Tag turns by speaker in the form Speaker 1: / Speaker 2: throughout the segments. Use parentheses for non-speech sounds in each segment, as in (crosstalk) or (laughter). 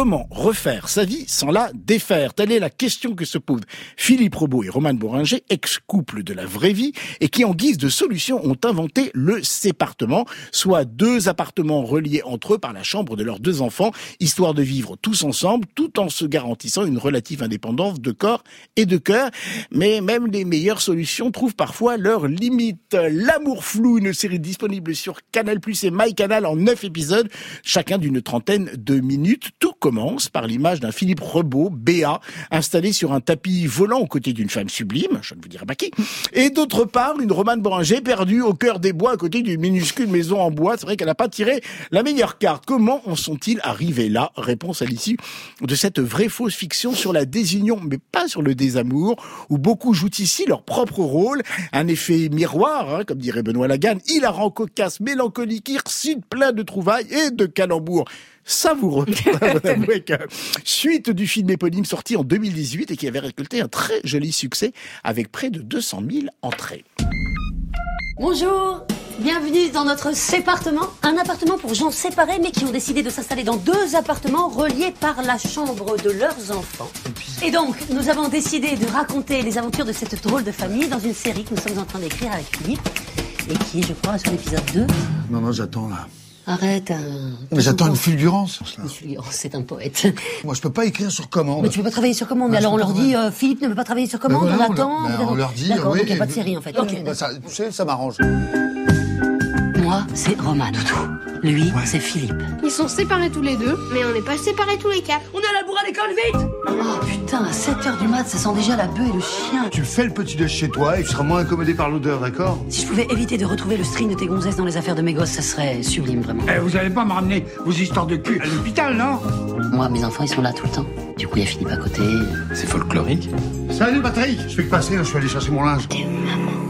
Speaker 1: Comment refaire sa vie sans la défaire Telle est la question que se posent Philippe Robot et Roman Boringer, ex-couple de la vraie vie, et qui en guise de solution ont inventé le sépartement, soit deux appartements reliés entre eux par la chambre de leurs deux enfants, histoire de vivre tous ensemble, tout en se garantissant une relative indépendance de corps et de cœur. Mais même les meilleures solutions trouvent parfois leurs limites. L'amour flou, une série disponible sur Canal Plus et MyCanal en neuf épisodes, chacun d'une trentaine de minutes. Tout commence par l'image d'un Philippe Rebaud, béat, installé sur un tapis volant aux côtés d'une femme sublime, je ne vous dirai pas qui, et d'autre part une Romane Boranger perdue au cœur des bois à côté d'une minuscule maison en bois. C'est vrai qu'elle n'a pas tiré la meilleure carte. Comment en sont-ils arrivés là? Réponse à l'issue de cette vraie fausse fiction sur la désunion, mais pas sur le désamour, où beaucoup jouent ici leur propre rôle, un effet miroir, hein, comme dirait Benoît Lagan, hilarant, cocasse, mélancolique, hirsute, plein de trouvailles et de calembours savoureux. (laughs) (laughs) Suite du film éponyme sorti en 2018 et qui avait récolté un très joli succès avec près de 200 000 entrées.
Speaker 2: Bonjour Bienvenue dans notre sépartement, un appartement pour gens séparés mais qui ont décidé de s'installer dans deux appartements reliés par la chambre de leurs enfants. Et donc, nous avons décidé de raconter les aventures de cette drôle de famille dans une série que nous sommes en train d'écrire avec Philippe et qui, je crois, sur l'épisode 2.
Speaker 3: Non, non, j'attends là.
Speaker 2: Arrête.
Speaker 3: mais j'attends une fulgurance.
Speaker 2: Une fulgurance, c'est un poète.
Speaker 3: Moi, je peux pas écrire sur commande.
Speaker 2: Mais tu peux pas travailler sur commande. alors on leur dit, euh, Philippe ne peut pas travailler sur commande, on attend.
Speaker 3: on, leur dit,
Speaker 2: D'accord,
Speaker 3: oui,
Speaker 2: donc il n'y a pas de série en fait.
Speaker 3: Bah, ça, tu sais, ça m'arrange.
Speaker 2: C'est Roman. Lui, c'est Philippe.
Speaker 4: Ils sont séparés tous les deux, mais on n'est pas séparés tous les quatre.
Speaker 2: On est à la bourre à l'école, vite Oh putain, à 7h du mat, ça sent déjà la bœuf et le chien.
Speaker 3: Tu fais le petit déj chez toi et tu seras moins incommodé par l'odeur, d'accord?
Speaker 2: Si je pouvais éviter de retrouver le string de tes gonzesses dans les affaires de mes gosses, ça serait sublime, vraiment.
Speaker 5: Eh, vous allez pas me ramener vos histoires de cul à l'hôpital, non?
Speaker 2: Moi, mes enfants, ils sont là tout le temps. Du coup, il y a Philippe à côté.
Speaker 6: C'est folklorique.
Speaker 3: Salut, Patrick Je fais que passer, je suis allé chercher mon linge.
Speaker 2: maman.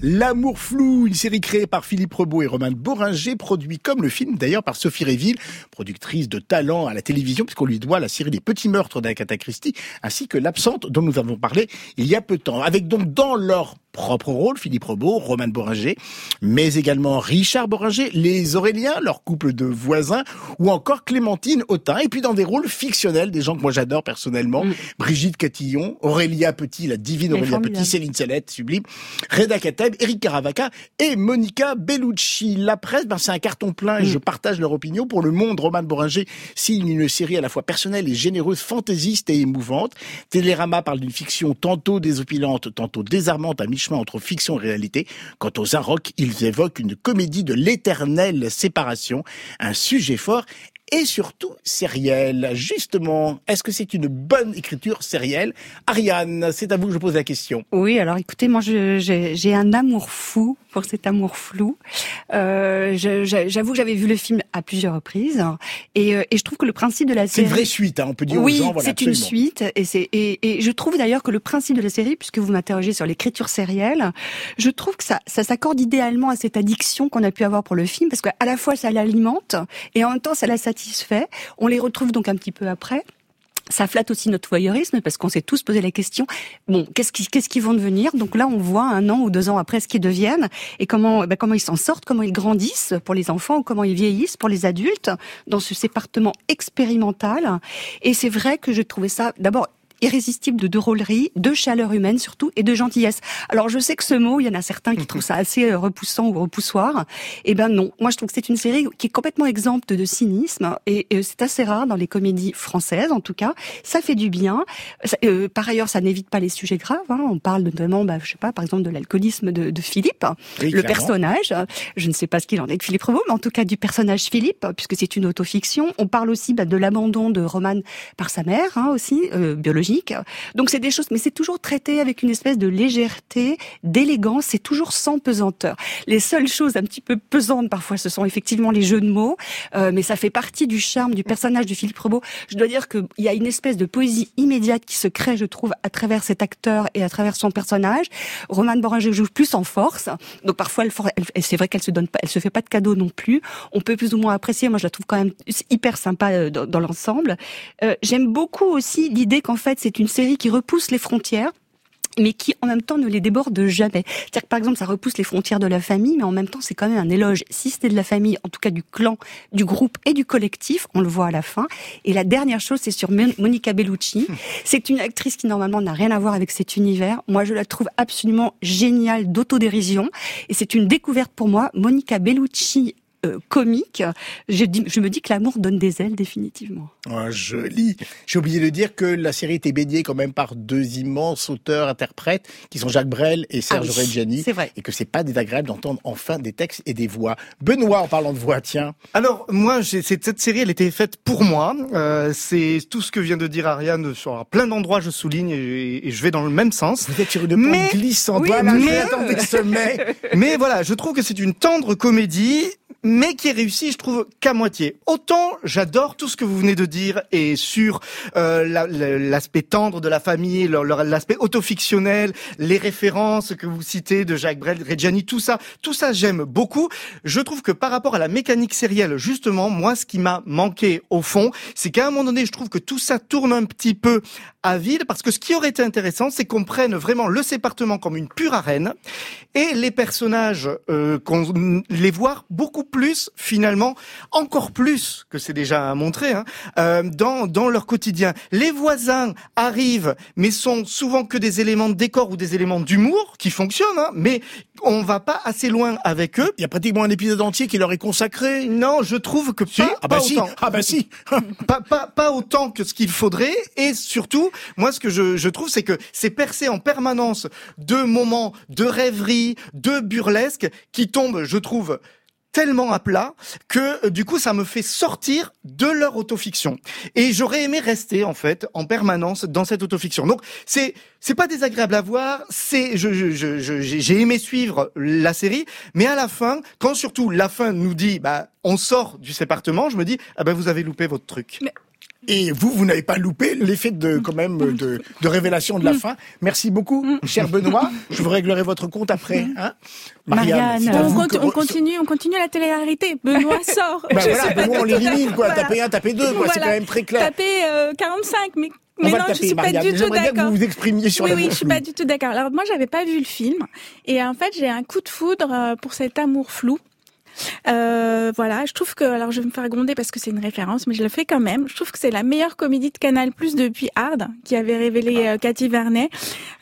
Speaker 1: L'amour flou, une série créée par Philippe Rebaud et Roman Boringer, produit comme le film d'ailleurs par Sophie Réville, productrice de talent à la télévision, puisqu'on lui doit la série des petits meurtres d'Agatha Christie, ainsi que l'absente dont nous avons parlé il y a peu de temps. Avec donc dans leur propre rôle, Philippe Rebaud, Roman Boringer, mais également Richard Boringer, les Auréliens, leur couple de voisins, ou encore Clémentine Autain, et puis dans des rôles fictionnels, des gens que moi j'adore personnellement,
Speaker 2: Mm.
Speaker 1: Brigitte Catillon, Aurélia Petit, la divine Aurélia Petit, Céline Sellette, sublime, Reda Kateb, Eric Caravaca et Monica Bellucci. La presse, ben, c'est un carton plein et je partage leur opinion. Pour le monde, Roman Boringer signe une série à la fois personnelle et généreuse, fantaisiste et émouvante. Télérama parle d'une fiction tantôt désopilante, tantôt désarmante à entre fiction et réalité. Quant aux Arocs, ils évoquent une comédie de l'éternelle séparation, un sujet fort et surtout sériel. Justement, est-ce que c'est une bonne écriture sérielle? Ariane, c'est à vous que je pose la question.
Speaker 7: Oui, alors écoutez, moi j'ai un amour fou pour cet amour flou. Euh, J'avoue que j'avais vu le film à plusieurs reprises et, euh, et je trouve que le principe de la
Speaker 1: C'est
Speaker 7: série...
Speaker 1: une vraie suite, hein, on peut dire
Speaker 7: oui,
Speaker 1: aux gens. Voilà,
Speaker 7: c'est une suite et c'est et, et je trouve d'ailleurs que le principe de la série, puisque vous m'interrogez sur l'écriture sérielle, je trouve que ça, ça s'accorde idéalement à cette addiction qu'on a pu avoir pour le film, parce qu'à la fois ça l'alimente et en même temps ça la satisfait. On les retrouve donc un petit peu après. Ça flatte aussi notre voyeurisme parce qu'on s'est tous posé la question bon qu'est-ce qui qu'est-ce qu'ils vont devenir? Donc là on voit un an ou deux ans après ce qu'ils deviennent et comment ben, comment ils s'en sortent comment ils grandissent pour les enfants ou comment ils vieillissent pour les adultes dans ce sépartement expérimental. Et c'est vrai que je trouvais ça d'abord irrésistible de drôlerie, de chaleur humaine surtout et de gentillesse. Alors je sais que ce mot, il y en a certains qui trouvent ça (laughs) assez euh, repoussant ou repoussoir. Eh ben non, moi je trouve que c'est une série qui est complètement exempte de cynisme et c'est assez rare dans les comédies françaises en tout cas. Ça fait du bien. Ça- euh, par ailleurs, ça n'évite pas les sujets graves. hein. On parle notamment, bah, je sais pas, par exemple de l'alcoolisme de, de Philippe,
Speaker 1: Oui,
Speaker 7: le
Speaker 1: clairement.
Speaker 7: personnage. Je ne sais pas ce qu'il en est de Philippe Revaud, mais en tout cas du personnage Philippe, puisque c'est une autofiction. On parle aussi bah, de l'abandon de Roman par sa mère, hein, aussi euh, biologique. Donc c'est des choses, mais c'est toujours traité avec une espèce de légèreté, d'élégance. C'est toujours sans pesanteur. Les seules choses un petit peu pesantes parfois, ce sont effectivement les jeux de mots, euh, mais ça fait partie du charme du personnage de Philippe Rebaud. Je dois dire qu'il y a une espèce de poésie immédiate qui se crée, je trouve, à travers cet acteur et à travers son personnage. Romane Boringer joue plus en force, donc parfois elle, c'est vrai qu'elle se donne pas, elle se fait pas de cadeaux non plus. On peut plus ou moins apprécier. Moi, je la trouve quand même hyper sympa euh, dans, dans l'ensemble. Euh, J'aime beaucoup aussi l'idée qu'en fait c'est une série qui repousse les frontières mais qui en même temps ne les déborde jamais. C'est-à-dire que par exemple, ça repousse les frontières de la famille, mais en même temps, c'est quand même un éloge, si c'était de la famille, en tout cas du clan, du groupe et du collectif, on le voit à la fin. Et la dernière chose, c'est sur Monica Bellucci. (laughs) C'est une actrice qui normalement n'a rien à voir avec cet univers. Moi, je la trouve absolument géniale d'autodérision. Et c'est une découverte pour moi. Monica Bellucci euh, comique, je, dis, je me dis que l'amour donne des ailes définitivement.
Speaker 1: Oh, joli. J'ai oublié de dire que la série était baignée quand même par deux immenses auteurs interprètes qui sont Jacques Brel et Serge ah Reggiani.
Speaker 7: C'est vrai.
Speaker 1: Et que c'est pas désagréable d'entendre enfin des textes et des voix. Benoît, en parlant de voix, tiens.
Speaker 6: Alors moi, cette série, elle était faite pour moi. Euh, c'est tout ce que vient de dire Ariane sur plein d'endroits. Je souligne et, je vais dans le même sens.
Speaker 1: Vous êtes sur une pente glissante.
Speaker 6: Oui, mais, (laughs) mais voilà, je trouve que c'est une tendre comédie mais qui est réussi, je trouve, qu'à moitié. Autant j'adore tout ce que vous venez de dire et sur euh, l'aspect tendre de la famille, l'aspect autofictionnel, les références que vous citez de Jacques Brel, Reggiani, tout ça, tout ça j'aime beaucoup. Je trouve que par rapport à la mécanique sérielle, justement, moi, ce qui m'a manqué au fond, c'est qu'à un moment donné, je trouve que tout ça tourne un petit peu à vide, parce que ce qui aurait été intéressant, c'est qu'on prenne vraiment le sépartement comme une pure arène et les personnages, euh, qu'on les voir beaucoup plus finalement, encore plus que c'est déjà montré, hein, euh, dans dans leur quotidien. Les voisins arrivent, mais sont souvent que des éléments de décor ou des éléments d'humour qui fonctionnent, hein, mais on va pas assez loin avec eux.
Speaker 1: Il y a pratiquement un épisode entier qui leur est consacré.
Speaker 6: Non, je trouve que
Speaker 1: si,
Speaker 6: pas,
Speaker 1: ah bah
Speaker 6: si.
Speaker 1: Ah bah si. (laughs)
Speaker 6: pas, pas, pas autant que ce qu'il faudrait. Et surtout, moi, ce que je, je trouve, c'est que c'est percé en permanence de moments de rêverie, de burlesque qui tombent, je trouve, tellement à plat que euh, du coup ça me fait sortir de leur autofiction. Et j'aurais aimé rester en fait en permanence dans cette autofiction. Donc c'est c'est pas désagréable à voir c'est je, je, je, j'ai aimé suivre la série mais à la fin quand surtout la fin nous dit bah on sort du sépartement je me dis ah ben vous avez loupé votre truc
Speaker 1: et vous, vous n'avez pas loupé l'effet de quand même de, de révélation de la fin. Merci beaucoup, cher Benoît. Je vous réglerai votre compte après. Hein
Speaker 8: Marianne, on, continue, on continue la télé-réalité. Benoît (laughs) sort.
Speaker 1: Bah voilà, Benoît, on l'élimine, quoi. Tapez un, tapez deux, quoi. C'est quand même très clair.
Speaker 8: Tapez euh, 45, mais mais non, je suis pas du tout d'accord.
Speaker 1: Vous vous exprimiez sur
Speaker 8: oui,
Speaker 1: la
Speaker 8: Oui, je suis pas du tout d'accord. Alors moi, j'avais pas vu le film, et en fait, j'ai un coup de foudre euh, pour cet amour flou. Euh, voilà, je trouve que, alors je vais me faire gronder parce que c'est une référence, mais je le fais quand même. Je trouve que c'est la meilleure comédie de Canal Plus depuis Hard, qui avait révélé euh, Cathy Vernet.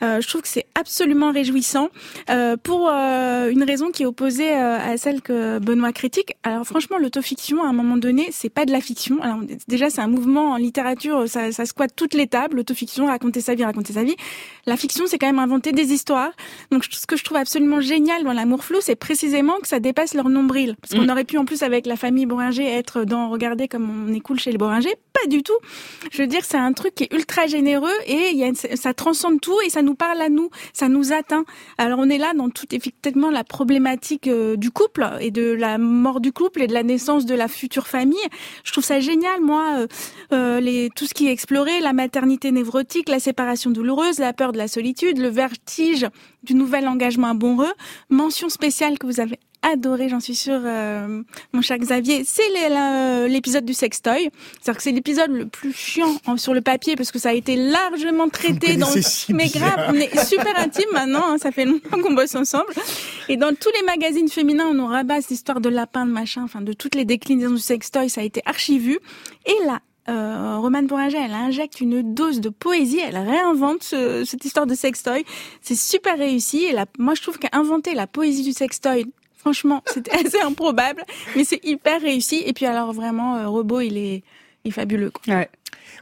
Speaker 8: Euh, je trouve que c'est absolument réjouissant euh, pour une raison qui est opposée à celle que Benoît critique. Alors franchement, l'autofiction, à un moment donné, c'est pas de la fiction. Alors déjà, c'est un mouvement en littérature, ça, ça squatte toutes les tables. L'autofiction, raconter sa vie, raconter sa vie. La fiction, c'est quand même inventer des histoires. Donc ce que je trouve absolument génial dans l'amour flou, c'est précisément que ça dépasse leur nombril. Parce qu'on mm. aurait pu en plus avec la famille Boringer être dans regarder comme on est cool chez les Boringer. Pas du tout. Je veux dire, c'est un truc qui est ultra généreux et il y a ça transcende tout et ça nous parle à nous, ça nous atteint. Alors on est là dans toute effectivement la problématique euh, du couple et de la mort du couple et de la naissance de la future famille. Je trouve ça génial, moi, euh, euh les, tout ce qui est exploré, la maternité névrotique, la séparation douloureuse, la peur de la solitude, le vertige du nouvel engagement amoureux. Mention spéciale que vous avez adoré, j'en suis sûre, euh, mon cher Xavier, c'est l'épisode du sextoy. C'est-à-dire que c'est l'épisode le plus chiant sur le papier parce que ça a été largement traité dans. mais grave, on est super intime maintenant. Hein, ça fait longtemps qu'on bosse ensemble. Et dans tous les magazines féminins, on nous rabat cette histoire de lapin, de machin, enfin de toutes les déclinaisons du sextoy. Ça a été archivu. Et là, euh, Romane Bouranger, elle injecte une dose de poésie, elle réinvente cette histoire de sextoy. C'est super réussi. Et moi, je trouve qu'inventer la poésie du sextoy Franchement, c'était (laughs) assez improbable, mais c'est hyper réussi. Et puis alors vraiment, euh, Robot, il est, il est fabuleux. Quoi.
Speaker 1: Ouais.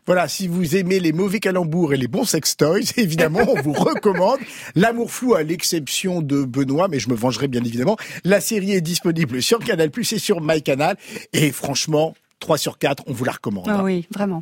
Speaker 1: Voilà, si vous aimez les mauvais calembours et les bons sextoys, (laughs) évidemment, on vous recommande L'amour flou à l'exception de Benoît, mais je me vengerai bien évidemment. La série est disponible sur Canal+, et sur MyCanal. Et franchement, 3 sur 4, on vous la recommande.
Speaker 7: Ah oui, vraiment.